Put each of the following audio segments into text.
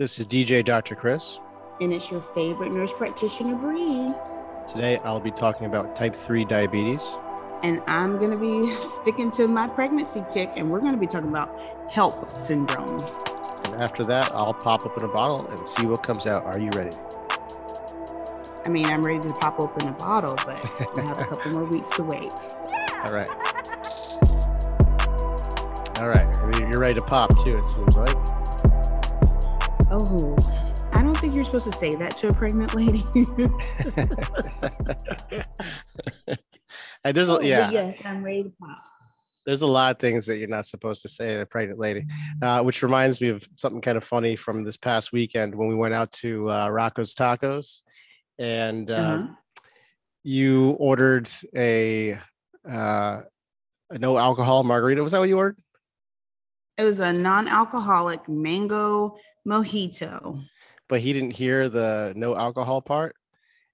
This is DJ Dr. Chris. And it's your favorite nurse practitioner, Bree. Today I'll be talking about type 3 diabetes. And I'm going to be sticking to my pregnancy kick, and we're going to be talking about HELLP syndrome. And after that, I'll pop open a bottle and see what comes out. Are you ready? I mean, I'm ready to pop open a bottle, but we have a couple more weeks to wait. All right. All right. You're ready to pop too, it seems like. Oh, I don't think you're supposed to say that to a pregnant lady. and there's a, yeah, Yes, I'm ready to pop. there's a lot of things that you're not supposed to say to a pregnant lady, uh, which reminds me of something kind of funny from this past weekend when we went out to uh, Rocco's Tacos, and uh, Uh-huh. you ordered a uh, a no alcohol margarita. Was that what you ordered? It was a non-alcoholic mango mojito. But he didn't hear the no alcohol part.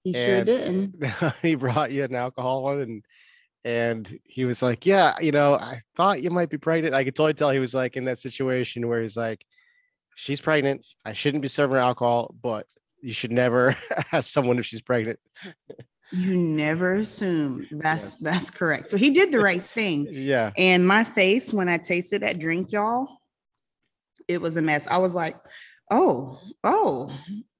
You sure didn't. he brought you an alcohol one and and he was like yeah you know i thought you might be pregnant i could totally tell he was like in that situation where he's like she's pregnant i shouldn't be serving her alcohol but you should never ask someone if she's pregnant You never assume. That's Yes. that's correct. So he did the right thing. yeah And my face when I tasted that drink, y'all, it was a mess. I was like, oh, oh,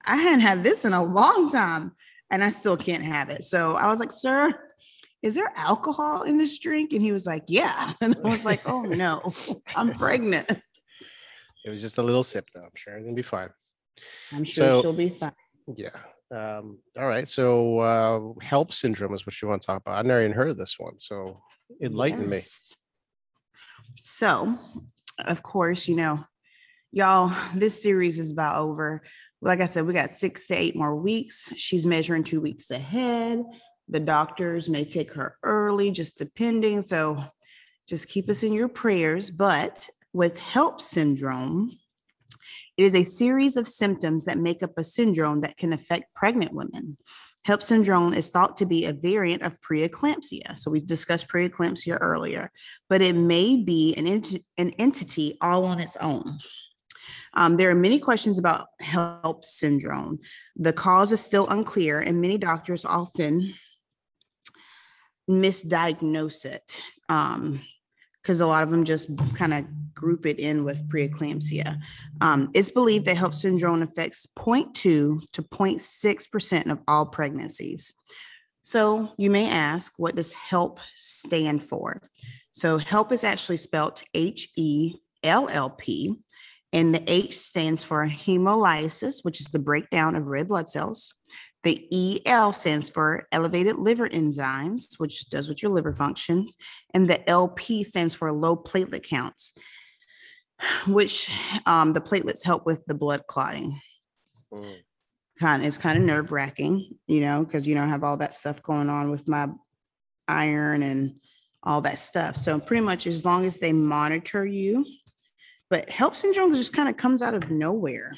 I hadn't had this in a long time, and I still can't have it. So I was like, sir, is there alcohol in this drink? And he was like, yeah. And I was like, oh no, I'm pregnant. it was just a little sip though i'm sure everything will be fine I'm sure So- she'll be fine. yeah um all right so uh HELLP syndrome is what you want to talk about i've never even heard of this one so enlighten me Yes. So, of course, you know, y'all, this series is about over. Like I said, we got six to eight more weeks. She's measuring two weeks ahead. The doctors may take her early, just depending. So, just keep us in your prayers. But with HELLP syndrome, it is a series of symptoms that make up a syndrome that can affect pregnant women. HELLP syndrome is thought to be a variant of preeclampsia. So we've discussed preeclampsia earlier, but it may be an, ent- an entity all on its own. Um, there are many questions about HELLP syndrome. The cause is still unclear, and many doctors often misdiagnose it because a lot of them just kind of group it in with preeclampsia. Um, it's believed that HELLP syndrome affects 0.2 to 0.6% of all pregnancies. So you may ask, what does HELLP stand for? So HELLP is actually spelled H E L L P, and the H stands for hemolysis, which is the breakdown of red blood cells. The EL stands for elevated liver enzymes, which does with your liver functions. And the LP stands for low platelet counts, which um, the platelets help with the blood clotting. Mm. Kind it's kind of nerve wracking, you know, because you don't have all that stuff going on with my iron and all that stuff. So pretty much as long as they monitor you, but HELLP syndrome just kind of comes out of nowhere.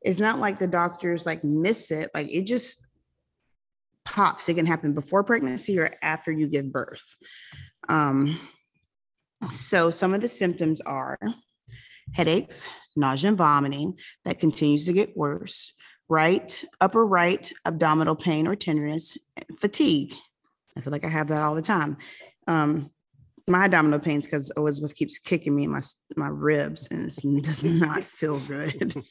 It's not like the doctors like miss it. Like it just pops. It can happen before pregnancy or after you give birth. Um, so some of the symptoms are headaches, nausea and vomiting that continues to get worse, right upper right abdominal pain or tenderness, fatigue. I feel like I have that all the time. Um, my abdominal pains because Elizabeth keeps kicking me in my my ribs and it does not feel good.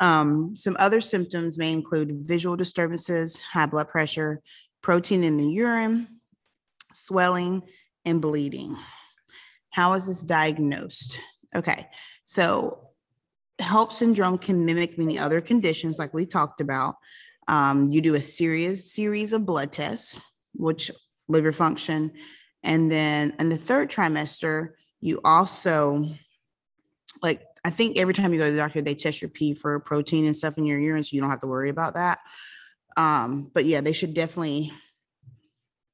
Um, some other symptoms may include visual disturbances, high blood pressure, protein in the urine, swelling, and bleeding. How is this diagnosed? Okay, so HELLP syndrome can mimic many other conditions, like we talked about. Um, you do a serious series of blood tests, which liver function, and then in the third trimester, you also like I think every time you go to the doctor, they test your pee for protein and stuff in your urine, so you don't have to worry about that. Um, but yeah, they should definitely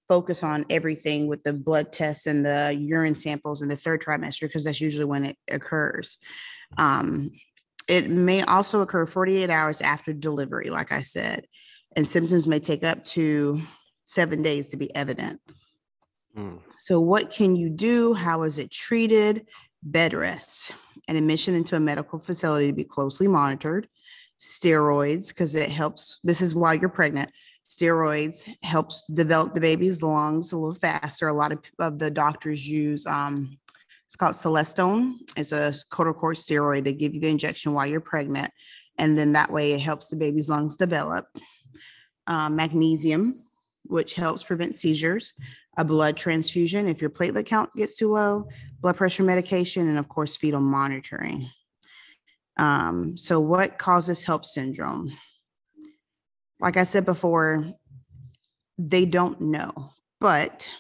focus on everything with the blood tests and the urine samples in the third trimester because that's usually when it occurs. Um, it may also occur 48 hours after delivery, like I said, and symptoms may take up to seven days to be evident. Mm. So, what can you do? How is it treated? bed rest, and admission into a medical facility to be closely monitored, steroids, because it helps. This is while you're pregnant. Steroids helps develop the baby's lungs a little faster. A lot of, of the doctors use um, it's called Celestone. It's a corticosteroid. They give you the injection while you're pregnant, and then that way it helps the baby's lungs develop. Uh, magnesium, which helps prevent seizures. A blood transfusion if your platelet count gets too low. Blood pressure medication, and of course fetal monitoring. Um, so, what causes HELLP syndrome? Like I said before, they don't know, but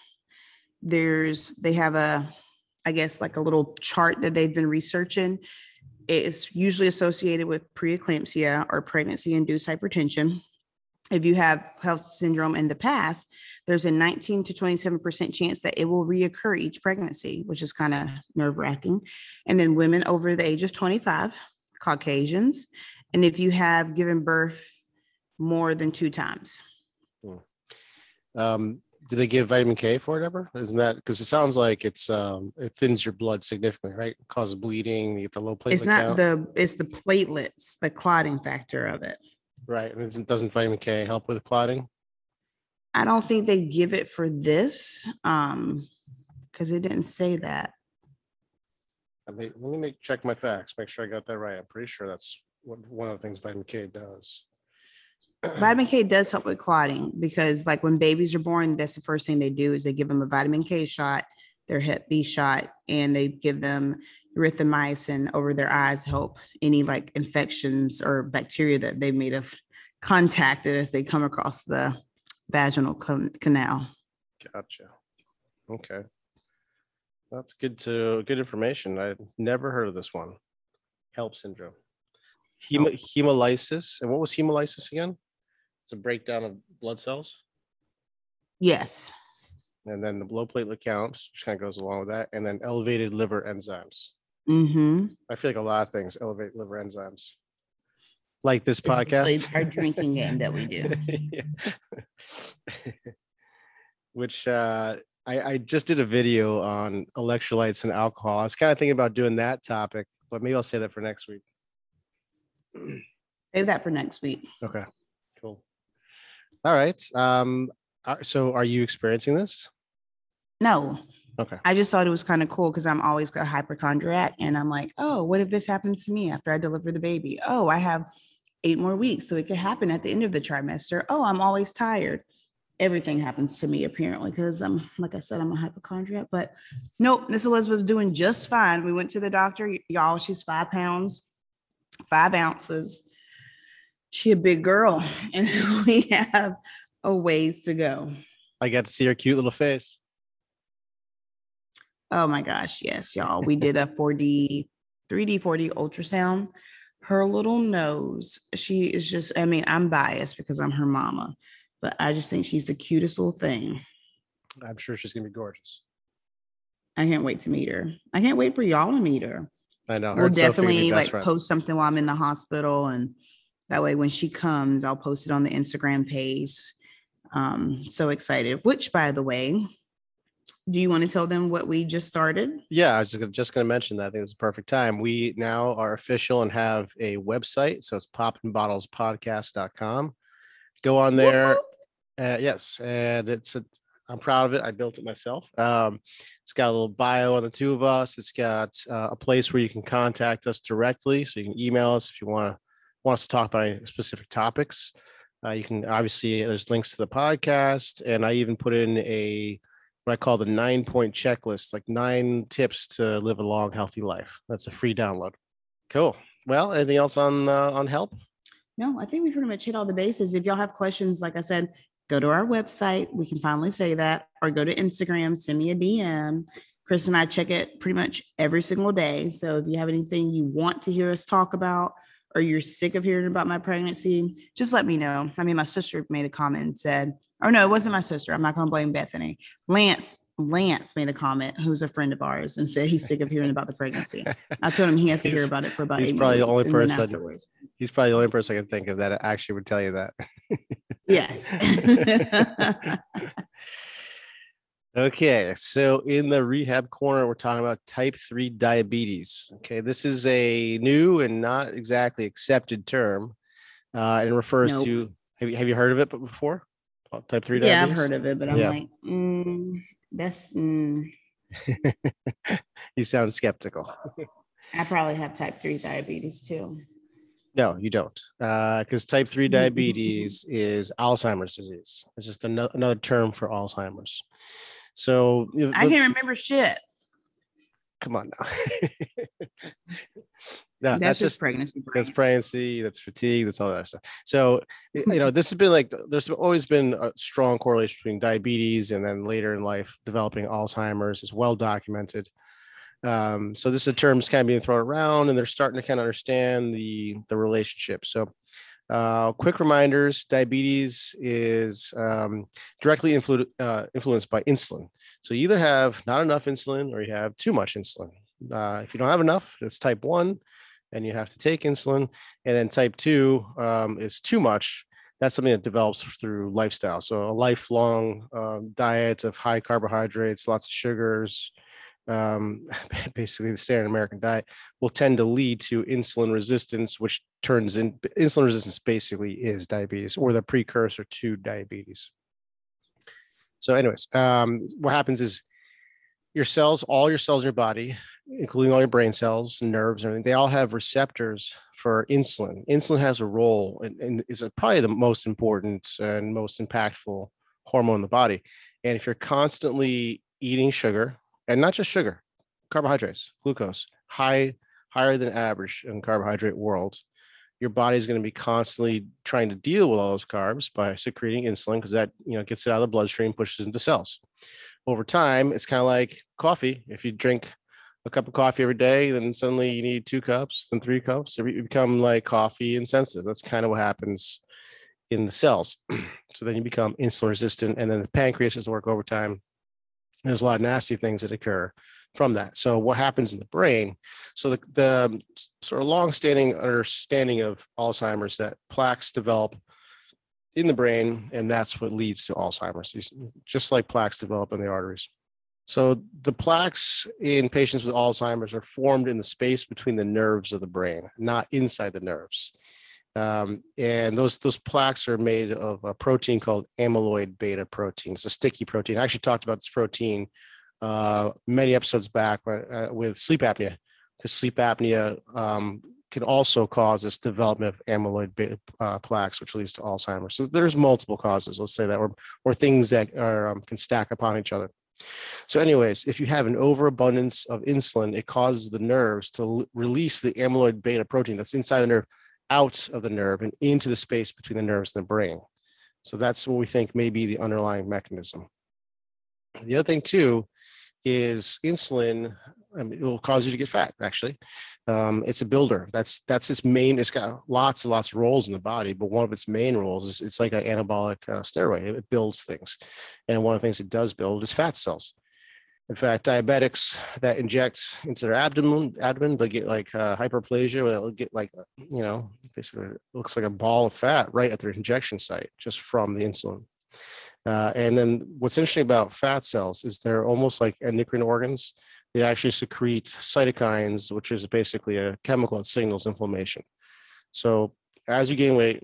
there's they have a I guess like a little chart that they've been researching. It's usually associated with preeclampsia or pregnancy induced hypertension. If you have HELLP syndrome in the past, there's a 19 to 27% chance that it will reoccur each pregnancy, which is kind of nerve wracking. And then women over the age of 25, Caucasians, and if you have given birth more than two times. Hmm. Um, do they give vitamin K for it ever? Isn't that because it sounds like it's um it thins your blood significantly, right? causes bleeding, you get the low platelet It's not count. the, it's the platelets, the clotting factor of it. right. And isn't- doesn't vitamin K help with clotting? I don't think they give it for this, um, because it didn't say that. I mean, let me make check my facts, make sure I got that right. I'm pretty sure that's what one of the things vitamin K does. Vitamin K does help with clotting because like when babies are born, that's the first thing they do is they give them a vitamin K shot, their hep B shot, and they give them erythromycin over their eyes to help any like infections or bacteria that they may have contacted as they come across the vaginal canal. Gotcha. Okay. That's good to good information. I've never heard of this one. HELLP syndrome. Hemo, oh. hemolysis. And what was hemolysis again? It's a breakdown of blood cells. Yes. And then the low platelet counts, which kind of goes along with that. And then elevated liver enzymes. Mm-hmm. I feel like a lot of things elevate liver enzymes. Like this It's actually podcast. our drinking game that we do. Yeah. Which uh, I, I just did a video on electrolytes and alcohol. I was kind of thinking about doing that topic, but maybe I'll say that for next week. Save that for next week. Okay. All right. Um, uh, so are you experiencing this? No, Okay. I just thought it was kind of cool because I'm always a hypochondriac and I'm like, oh, what if this happens to me after I deliver the baby? Oh, I have eight more weeks. So it could happen at the end of the trimester. Oh, I'm always tired. Everything happens to me apparently because I'm, like I said, I'm a hypochondriac. But nope, Miss Elizabeth's doing just fine. We went to the doctor. y- Y'all, she's five pounds, five ounces. She a big girl and we have a ways to go. I got to see her cute little face. Oh my gosh, yes, y'all. We did a 4D, 3D, 4D ultrasound. Her little nose, she is just, I mean, I'm biased because I'm her mama, but I just think she's the cutest little thing. I'm sure she's gonna be gorgeous. I can't wait to meet her. I can't wait for y'all to meet her. I know. We'll and Sophie are gonna be definitely like friends. post something while I'm in the hospital and that way when she comes, I'll post it on the Instagram page. Um, so excited, which by the way, do you want to tell them what we just started? Yeah, I was just going to mention that. I think it's a perfect time. We now are official and have a website. So it's poppingbottlespodcast.com. Go on there. Uh, yes, and it's a, I'm proud of it. I built it myself. Um, it's got a little bio on the two of us. It's got uh, a place where you can contact us directly, so you can email us if you want to want us to talk about any specific topics. Uh, you can obviously there's links to the podcast, and I even put in a what I call the nine point checklist, like nine tips to live a long, healthy life. That's a free download. Cool. Well, anything else on uh, on help? No, I think we pretty much hit all the bases. If y'all have questions, like I said, go to our website. We can finally say that, or go to Instagram, send me a DM. Chris and I check it pretty much every single day. So if you have anything you want to hear us talk about, or you're sick of hearing about my pregnancy, just let me know. I mean, my sister made a comment and said, or no, it wasn't my sister. I'm not going to blame Bethany. Lance, Lance made a comment, who's a friend of ours, and said he's sick of hearing about the pregnancy. I told him he has to hear about it for about he's probably the only weeks, and then person- afterwards. He's probably the only person I can think of that actually would tell you that. Yes. Okay, so in the rehab corner, we're talking about type 3 diabetes. Okay, this is a new and not exactly accepted term. Uh, and refers Nope. to have you have you heard of it before? Type 3 diabetes? Yeah, I've heard of it, but I'm Yeah. like, mm, that's, mm, you sound skeptical. I probably have type three diabetes too. No, you don't. Because type 3 diabetes is Alzheimer's disease. It's just ano- another term for Alzheimer's. So you know, I can't remember shit. come on now. no, That's, that's just just pregnancy. that's pregnancy, that's fatigue, that's all that stuff. So, you know, this has been like there's always been a strong correlation between diabetes and then later in life developing Alzheimer's is well documented. Um, so this is a term that's kind of being thrown around, and they're starting to kind of understand the the relationship. So, uh, quick reminders: diabetes is um, directly influ- uh, influenced by insulin. So you either have not enough insulin or you have too much insulin. Uh, if you don't have enough, that's type one, and you have to take insulin. And then type two um, is too much. That's something that develops through lifestyle. So a lifelong um, diet of high carbohydrates, lots of sugars, um, basically the standard American diet, will tend to lead to insulin resistance, which turns in insulin resistance basically is diabetes or the precursor to diabetes. So, anyways, um, what happens is your cells, all your cells in your body, including all your brain cells, nerves, and everything, they all have receptors for insulin. Insulin has a role and, and is probably the most important and most impactful hormone in the body. And if you're constantly eating sugar, and not just sugar, carbohydrates, glucose, high, higher than average in carbohydrate world, your body is going to be constantly trying to deal with all those carbs by secreting insulin because that you know gets it out of the bloodstream, pushes into cells. Over time, it's kind of like coffee. If you drink a cup of coffee every day, then suddenly you need two cups, then three cups. You become like coffee insensitive. That's kind of what happens in the cells. so then you become insulin resistant, and then the pancreas doesn't work overtime. There's a lot of nasty things that occur from that. So what happens in the brain? So the, the um, sort of long-standing understanding of Alzheimer's that plaques develop in the brain, and that's what leads to Alzheimer's, just like plaques develop in the arteries. So the plaques in patients with Alzheimer's are formed in the space between the nerves of the brain, not inside the nerves. Um, and those those plaques are made of a protein called amyloid beta protein. It's a sticky protein. I actually talked about this protein uh, many episodes back uh, with sleep apnea, because sleep apnea um, can also cause this development of amyloid beta uh, plaques, which leads to Alzheimer's. So there's multiple causes. Let's say that, or or things that are um, can stack upon each other. So, anyways, if you have an overabundance of insulin, it causes the nerves to l- release the amyloid beta protein that's inside the nerve out of the nerve and into the space between the nerves and the brain. So that's what we think may be the underlying mechanism. The other thing too is insulin. I mean, it will cause you to get fat. Actually, um, it's a builder. That's that's its main. It's got lots and lots of roles in the body, but one of its main roles is it's like an anabolic uh, steroid. It builds things, and one of the things it does build is fat cells. In fact, diabetics that inject into their abdomen, abdomen, they get like uh, hyperplasia, where they'll get like, you know, basically looks like a ball of fat right at their injection site just from the insulin. Uh, and then what's interesting about fat cells is they're almost like endocrine organs. They actually secrete cytokines, which is basically a chemical that signals inflammation. So as you gain weight,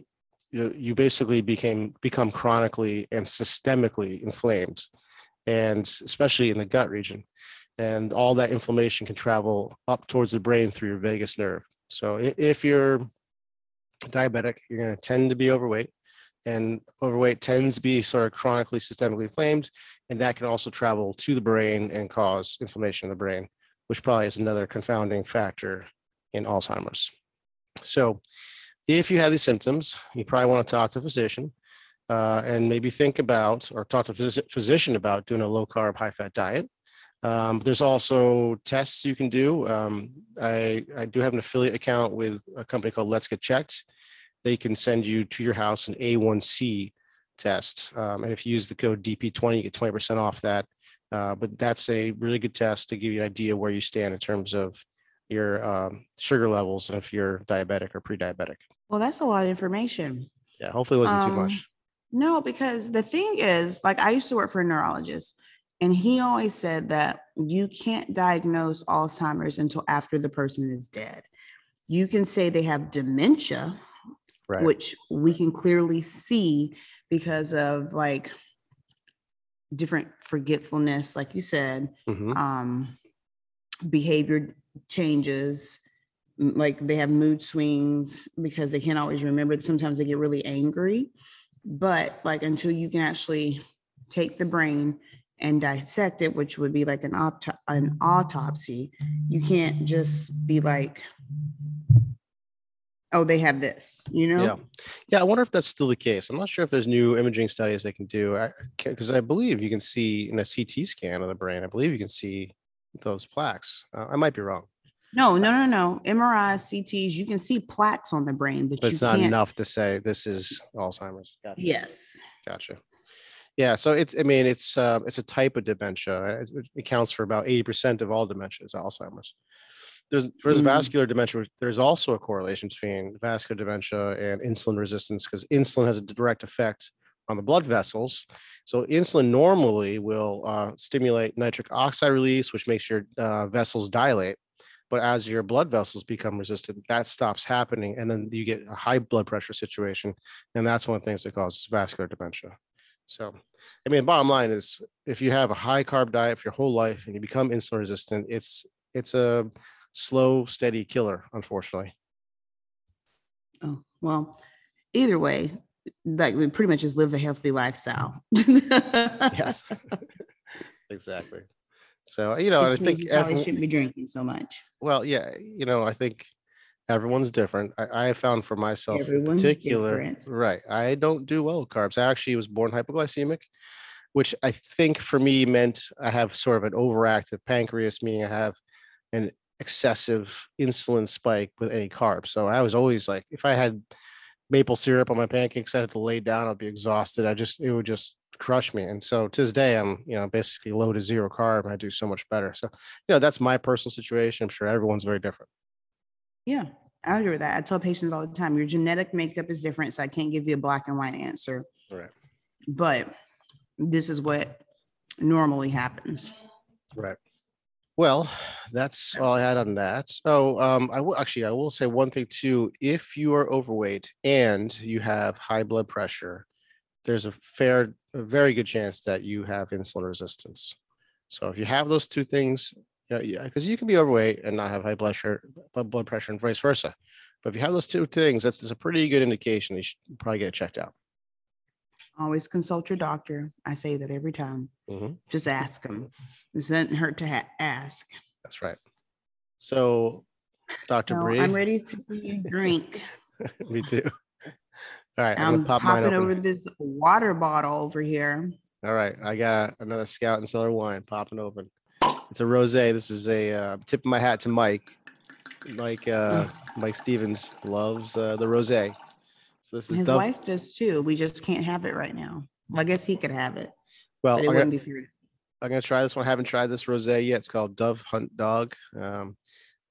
you, you basically became become chronically and systemically inflamed and especially in the gut region. And all that inflammation can travel up towards the brain through your vagus nerve. So if you're diabetic, you're going to tend to be overweight, and overweight tends to be sort of chronically systemically inflamed, and that can also travel to the brain and cause inflammation in the brain, which probably is another confounding factor in Alzheimer's. So if you have these symptoms, you probably want to talk to a physician uh, and maybe think about or talk to a physi- physician about doing a low carb, high fat diet. Um, there's also tests you can do. Um, I, I do have an affiliate account with a company called Let's Get Checked. They can send you to your house an A1C test. Um, and if you use the code DP20, you get 20% off that. Uh, but that's a really good test to give you an idea where you stand in terms of your um, sugar levels and if you're diabetic or pre-diabetic. Well, that's a lot of information. Yeah, hopefully it wasn't too Um, much. No, because the thing is, like I used to work for a neurologist And he always said that you can't diagnose Alzheimer's until after the person is dead. You can say they have dementia, Right. which we can clearly see because of like different forgetfulness, like you said, Mhm. um, behavior changes, like they have mood swings because they can't always remember. Sometimes they get really angry. But like until you can actually take the brain and dissect it, which would be like an auto- an autopsy, you can't just be like, oh, they have this, you know? Yeah. Yeah. I wonder if that's still the case. I'm not sure if there's new imaging studies they can do. Because I, believe you can see in a CT scan of the brain, I believe you can see those plaques. Uh, I might be wrong, No, no, no, no. MRIs, CTs, you can see plaques on the brain, but but it's not can't. enough to say this is Alzheimer's. Gotcha. Yes. Gotcha. Yeah. So it's, I mean, it's, uh, it's a type of dementia. It it accounts for about 80% of all dementia is Alzheimer's. There's, there's Mm. vascular dementia. There's also a correlation between vascular dementia and insulin resistance because insulin has a direct effect on the blood vessels. So insulin normally will uh, stimulate nitric oxide release, which makes your uh, vessels dilate. But as your blood vessels become resistant, that stops happening, and then you get a high blood pressure situation, and that's one of the things that causes vascular dementia. So, I mean, bottom line is, if you have a high carb diet for your whole life and you become insulin resistant, it's it's a slow, steady killer, unfortunately. Oh, well, either way, like we pretty much just live a healthy lifestyle. Yes, exactly. So, you know, I think we probably every- shouldn't be drinking so much. well, yeah, you know, I think everyone's different. I, found for myself Everyone's particular, different. right? I don't do well with carbs. I actually was born hypoglycemic, which I think for me meant I have sort of an overactive pancreas, meaning I have an excessive insulin spike with any carbs. So I was always like, if I had maple syrup on my pancakes, I had to lay down, I'd be exhausted. I just, it would just crush me. And so to this day, I'm, you know, basically low to zero carb and I do so much better. So, you know, that's my personal situation. I'm sure everyone's very different. Yeah, I agree with that. I tell patients all the time, your genetic makeup is different, so I can't give you a black and white answer. Right. But this is what normally happens. Right. Well, that's all I had on that. Oh, um, I will actually, I will say one thing too. If you are overweight and you have high blood pressure, there's a fair, a very good chance that you have insulin resistance. So if you have those two things, you know, yeah, because you can be overweight and not have high blood pressure, blood pressure, and vice versa. But if you have those two things, that's, that's a pretty good indication. You should probably get checked out. Always consult your doctor. I say that every time. Mhm. Just ask them. This doesn't hurt to ha- ask. That's right. So, Dr. So Bree, I'm ready to see you drink. me too. All right, I'm, I'm pop popping over this water bottle over here. All right, I got another Scout and Cellar wine popping open. It's a rosé. This is a uh, tip of my hat to Mike. Mike uh, Mike Stevens loves uh, the rosé. So this is His Dove. wife does too. We just can't have it right now. Well, I guess he could have it, well, it I'm wouldn't gonna. I'm gonna try this one. I haven't tried this rosé yet. It's called Dove Hunt Dog. Um,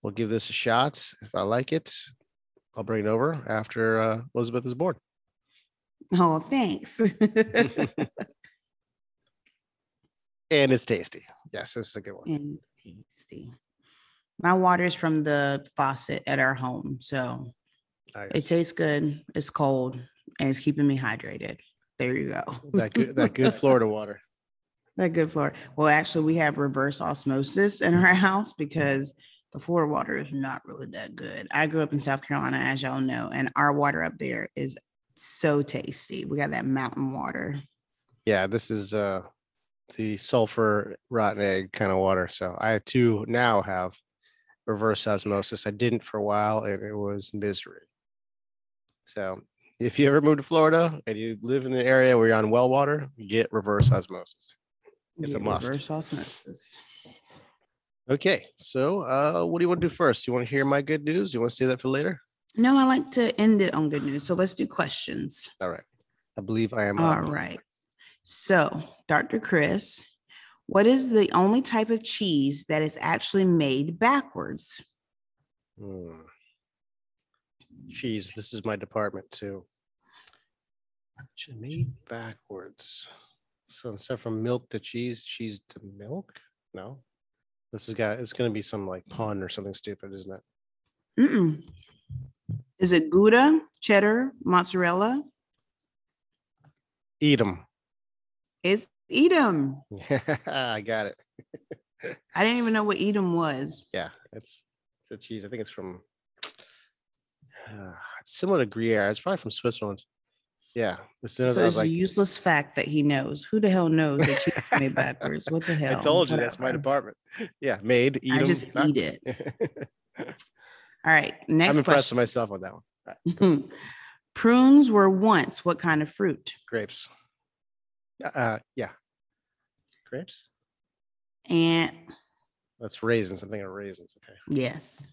we'll give this a shot. If I like it, I'll bring it over after uh, Elizabeth is born. Oh, thanks. And it's tasty. Yes, this is a good one. and it's tasty. My water is from the faucet at our home, so Nice. it tastes good. It's cold and it's keeping me hydrated. There you go. that good that good Florida water. That good Florida. Well, actually, we have reverse osmosis in our house because the Florida water is not really that good. I grew up in South Carolina, as y'all know, and our water up there is so tasty. We got that mountain water. yeah, this is uh the sulfur rotten egg kind of water. So I too now have reverse osmosis. I didn't for a while and it was misery. So if you ever move to Florida and you live in an area where you're on well water, get reverse osmosis. It's a Get must. Reverse osmosis. Okay, so uh what do you want to do first? You want to hear my good news? You want to say that for later? No, I like to end it on good news. So let's do questions. All right. I believe I am All right. So, Dr. Chris, what is the only type of cheese that is actually made backwards? Hmm. Cheese, this is my department too. Made backwards. So instead from milk to cheese, cheese to milk? No. This is got, it's gonna be some like pun or something stupid, isn't it? Mm-mm. Is it Gouda, cheddar, mozzarella? Edam. It's Edam. I got it. I didn't even know what Edam was. Yeah, it's it's a cheese. I think it's from uh, it's similar to Gruyere. It's probably from Switzerland. Yeah. As soon as So I it's was a useless fact that he knows. Who the hell knows that cheese is made backwards? What the hell? I told you that's my department. Yeah, made. Eat I just eat backwards. All right, Next I'm impressed question. with myself on that one. Prunes were once what kind of fruit? Grapes. Uh, yeah. Grapes. And That's raisins. I'm thinking of raisins. Okay. yes,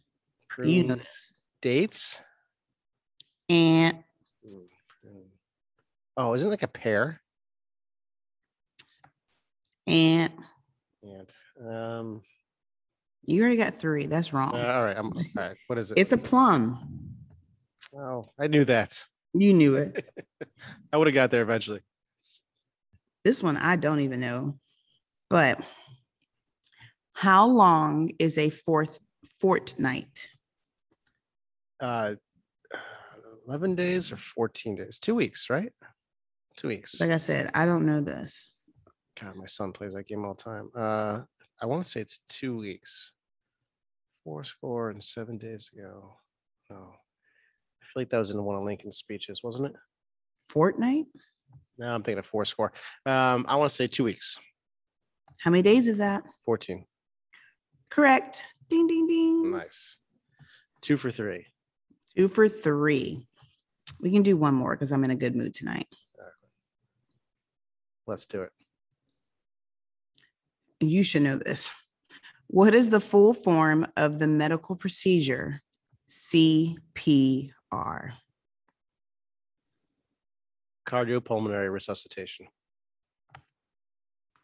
you know this. dates. And. Oh, isn't it like a pear? and And um, you already got three. That's wrong. uh, all right. I'm all right. What is it? it's a plum. oh, I knew that. You knew it. I would have got there eventually. This one I don't even know. But how long is a fourth fortnight? Uh, 11 days or 14 days? Two weeks, right? Two weeks. Like I said, I don't know this. God, my son plays that game all the time. Uh, I want to say it's two weeks. Four score and seven days ago. No, I feel like that was in one of Lincoln's speeches, wasn't it? Fortnight? No, I'm thinking of four score. Um, I want to say two weeks, How many days is that? 14. Correct. Ding ding ding. Nice. Two for three. Two for three. We can do one more because I'm in a good mood tonight. Let's do it. You should know this. What is the full form of the medical procedure CPR? Cardiopulmonary resuscitation.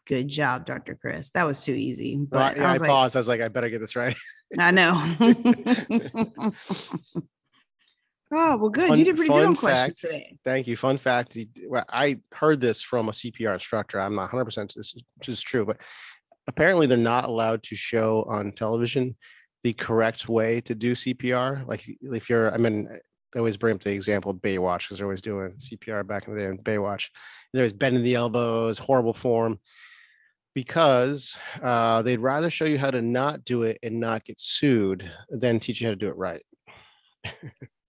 Good job, Dr. Chris. That was too easy. But yeah, I I, was like, paused. I was like, I better get this right. I know. oh, well, good. Fun- you did pretty good on questions today. Thank you. Fun fact: well, I heard this from a CPR instructor. I'm not 100 percent this is this is true, but apparently they're not allowed to show on television the correct way to do CPR. Like if you're, I mean, they always bring up the example of Baywatch because they're always doing CPR back in the day in Baywatch. There's bending the elbows, horrible form, because uh, they'd rather show you how to not do it and not get sued than teach you how to do it right.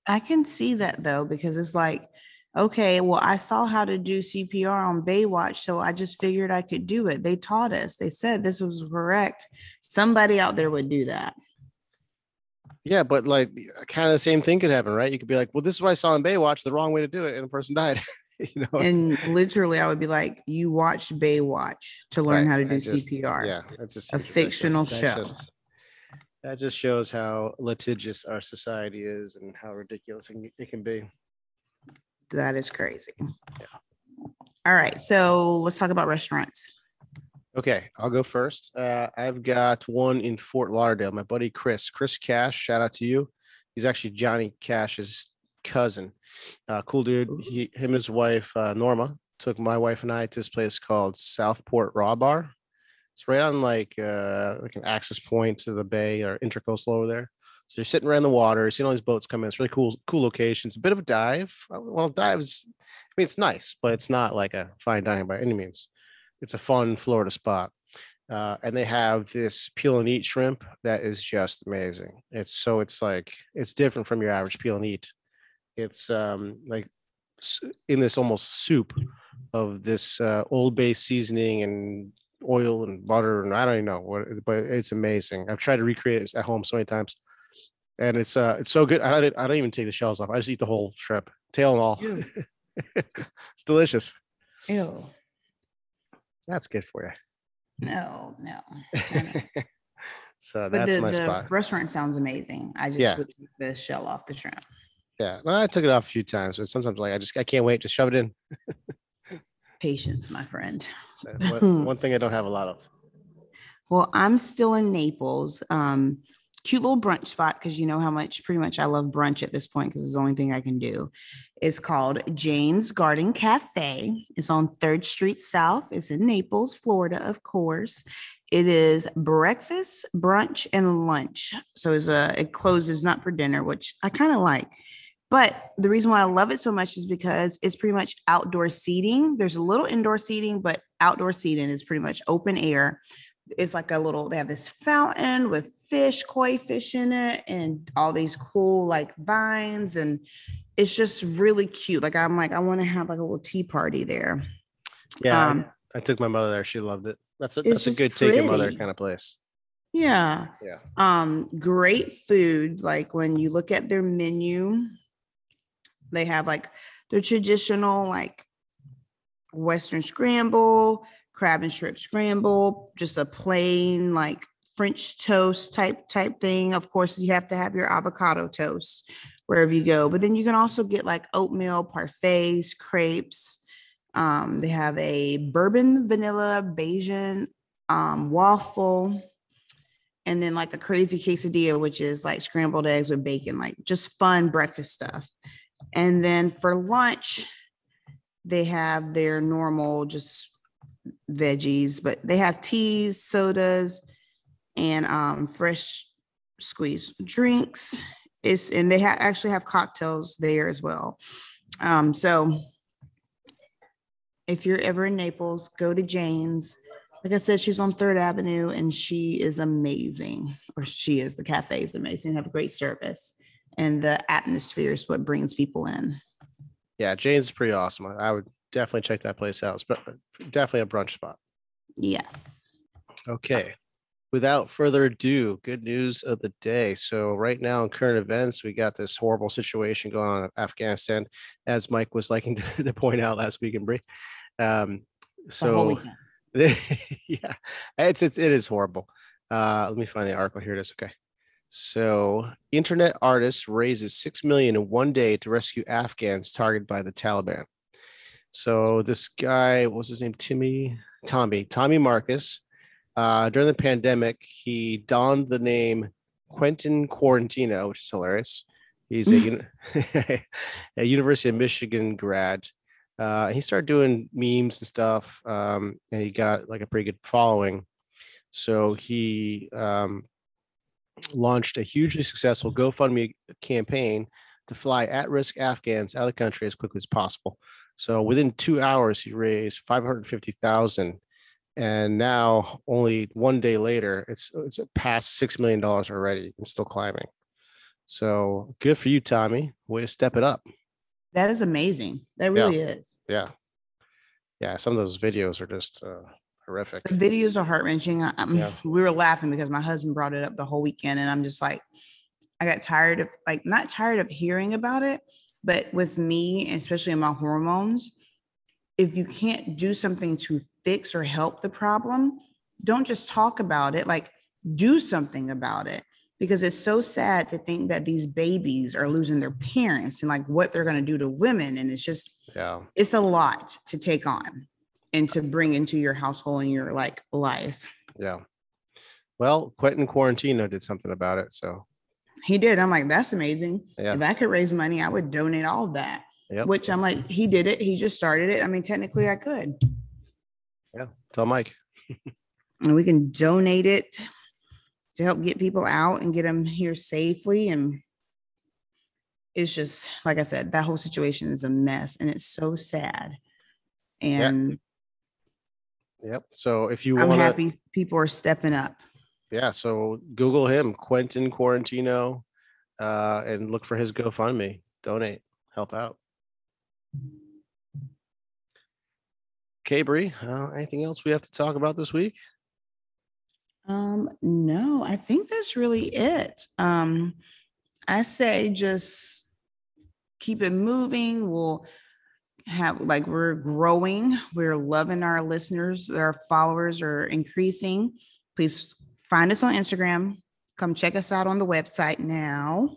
I can see that though, because it's like, okay, well, I saw how to do CPR on Baywatch, so I just figured I could do it. They taught us, they said this was correct. Somebody out there would do that. Yeah, but like kind of the same thing could happen, right? You could be like, "Well, this is what I saw in Baywatch, the wrong way to do it," and the person died. you know, And literally, I would be like, you watched Baywatch to learn Right, how to do just- CPR. Yeah, that's just A fictional That's show. just- that just shows how litigious our society is and how ridiculous it can be. That is crazy. All right, so let's talk about restaurants. Okay, I'll go first. Uh, I've got one in Fort Lauderdale. My buddy Chris, Chris Cash. Shout out to you. He's actually Johnny Cash's cousin. Uh, cool dude. He, him and his wife uh, Norma took my wife and I to this place called Southport Raw Bar. It's right on like uh, like an access point to the bay or intercoastal over there. So you're sitting around the water, seeing all these boats come in. It's really cool, cool location. It's a bit of a dive. Uh, Well, dives. I mean, it's nice, but it's not like a fine dining by any means it's a fun Florida spot. Uh, and they have this peel and eat shrimp that is just amazing. It's so it's like it's different from your average peel and eat. It's um like in this almost soup of this uh, Old Bay seasoning and oil and butter and I don't even know what, but it's amazing. I've tried to recreate it at home so many times, and it's uh it's so good. I don't I don't even take the shells off. I just eat the whole shrimp, tail and all. It's delicious. Ew, That's good for you. no, no. so that's the, my the spot. restaurant sounds amazing. I just Yeah. would take the shell off the shrimp. Yeah, well, I took it off a few times, but sometimes like I just I can't wait to shove it in. Patience, my friend. One, one thing I don't have a lot of. Well, I'm still in Naples. Um, cute little brunch spot because you know how much pretty much I love brunch at this point because it's the only thing I can do. It's called Jane's Garden Cafe. It's on 3rd Street South. It's in Naples, Florida, of course. It is breakfast, brunch, and lunch. So it's a it closes not for dinner, which I kind of like. But the reason why I love it so much is because it's pretty much outdoor seating. There's a little indoor seating, but outdoor seating is pretty much open air. It's like a little, they have this fountain with fish, koi fish in it, and all these cool like vines. And it's just really cute. Like I'm like, I want to have like a little tea party there. Yeah. Um, I, took my mother there. She loved it. That's a that's a good pretty. take your mother kind of place. Yeah. Yeah. Um, great food. Like when you look at their menu, they have like the traditional like Western scramble, crab and shrimp scramble, just a plain like French toast type type thing. Of course, you have to have your avocado toast wherever you go. But then you can also get like oatmeal parfaits, crepes. Um, they have a bourbon vanilla Belgian um, waffle, and then like a crazy quesadilla, which is like scrambled eggs with bacon, like just fun breakfast stuff. And then for lunch, they have their normal just veggies, but they have teas, sodas, and um, fresh squeezed drinks. It's and they ha- actually have cocktails there as well. Um, so if you're ever in Naples, go to Jane's. Like I said, she's on Third Avenue and she is amazing. Or she is, the cafe is amazing, have a great service and the atmosphere is what brings people in. Yeah, Jane's pretty awesome. I would definitely check that place out. But definitely a brunch spot. Yes. Okay. Without further ado, good news of the day. So right now in current events, we got this horrible situation going on in Afghanistan, as Mike was liking to, to point out last week in Bree. Um, so yeah, it's, it's it is horrible. Uh, let me find the article here. It is okay. So, internet artist raises six million in one day to rescue Afghans targeted by the Taliban. So this guy, what was his name? Timmy, Tommy, Tommy Marcus. Uh, during the pandemic, he donned the name Quentin Quarantino, which is hilarious. He's a, a University of Michigan grad. Uh, he started doing memes and stuff, um, and he got like a pretty good following. So he um, launched a hugely successful GoFundMe campaign to fly at-risk Afghans out of the country as quickly as possible. So within two hours, he raised 550,000. And now, only one day later, it's it's past six million dollars already and still climbing. So good for you, Tommy. Way to step it up. That is amazing. That really yeah. is. Yeah. Yeah. Some of those videos are just uh, horrific. The videos are heart wrenching. Yeah. We were laughing because my husband brought it up the whole weekend, and I'm just like, I got tired of like not tired of hearing about it, but with me, especially in my hormones, if you can't do something to fix or help the problem, don't just talk about it. Like do something about it because it's so sad to think that these babies are losing their parents and like what they're going to do to women and it's just yeah it's a lot to take on and to bring into your household and your like life. Yeah. Well, Quentin Quarantino did something about it. So he did. I'm like, that's amazing. Yeah. If I could raise money, I would donate all of that. Yep. Which I'm like, he did it. He just started it. I mean, technically I could. Yeah. Tell Mike. and we can donate it to help get people out and get them here safely. And it's just like I said, that whole situation is a mess and it's so sad. And Yep. So if you I'm want happy people are stepping up. Yeah. So Google him, Quentin Quarantino, uh, and look for his GoFundMe. Donate, help out. Okay, Bree. Uh, anything else we have to talk about this week? Um, no, I think that's really it. Um, I say just keep it moving. We'll have like we're growing we're loving our listeners our followers are increasing please find us on instagram. Come check us out on the website now.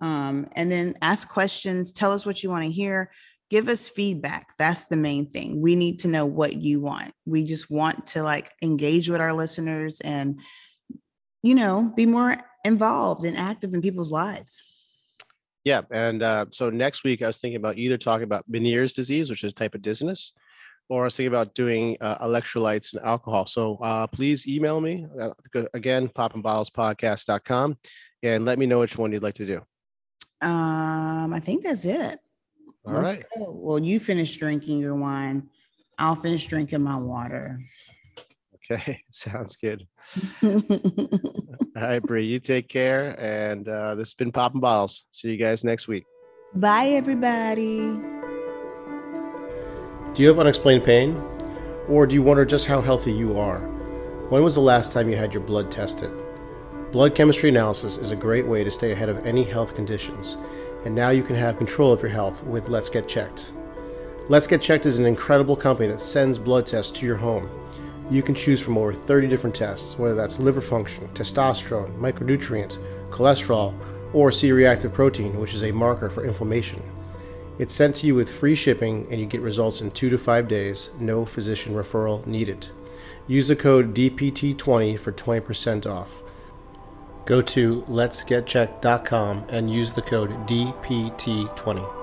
Um, and then ask questions. Tell us what you want to hear. Give us feedback. That's the main thing. We need to know what you want. We just want to like engage with our listeners and you know be more involved and active in people's lives. Yeah, and uh, so next week I was thinking about either talking about Meniere's disease, which is a type of dizziness, or I was thinking about doing uh, electrolytes and alcohol. So uh, please email me uh, again, poppingbottlespodcast.com, and let me know which one you'd like to do. Um, I think that's it. All Let's right. go. Well, you finish drinking your wine. I'll finish drinking my water. Okay. Sounds good. All right, Bree, you take care. And uh, this has been Popping Bottles. See you guys next week. Bye, everybody. Do you have unexplained pain? Or do you wonder just how healthy you are? When was the last time you had your blood tested? Blood chemistry analysis is a great way to stay ahead of any health conditions, and now you can have control of your health with Let's Get Checked. Let's Get Checked is an incredible company that sends blood tests to your home. You can choose from over 30 different tests, whether that's liver function, testosterone, micronutrient, cholesterol, or C reactive protein, which is a marker for inflammation. It's sent to you with free shipping and you get results in two to five days, no physician referral needed. Use the code DPT20 for 20% off. Go to letsgetchecked.com and use the code DPT20.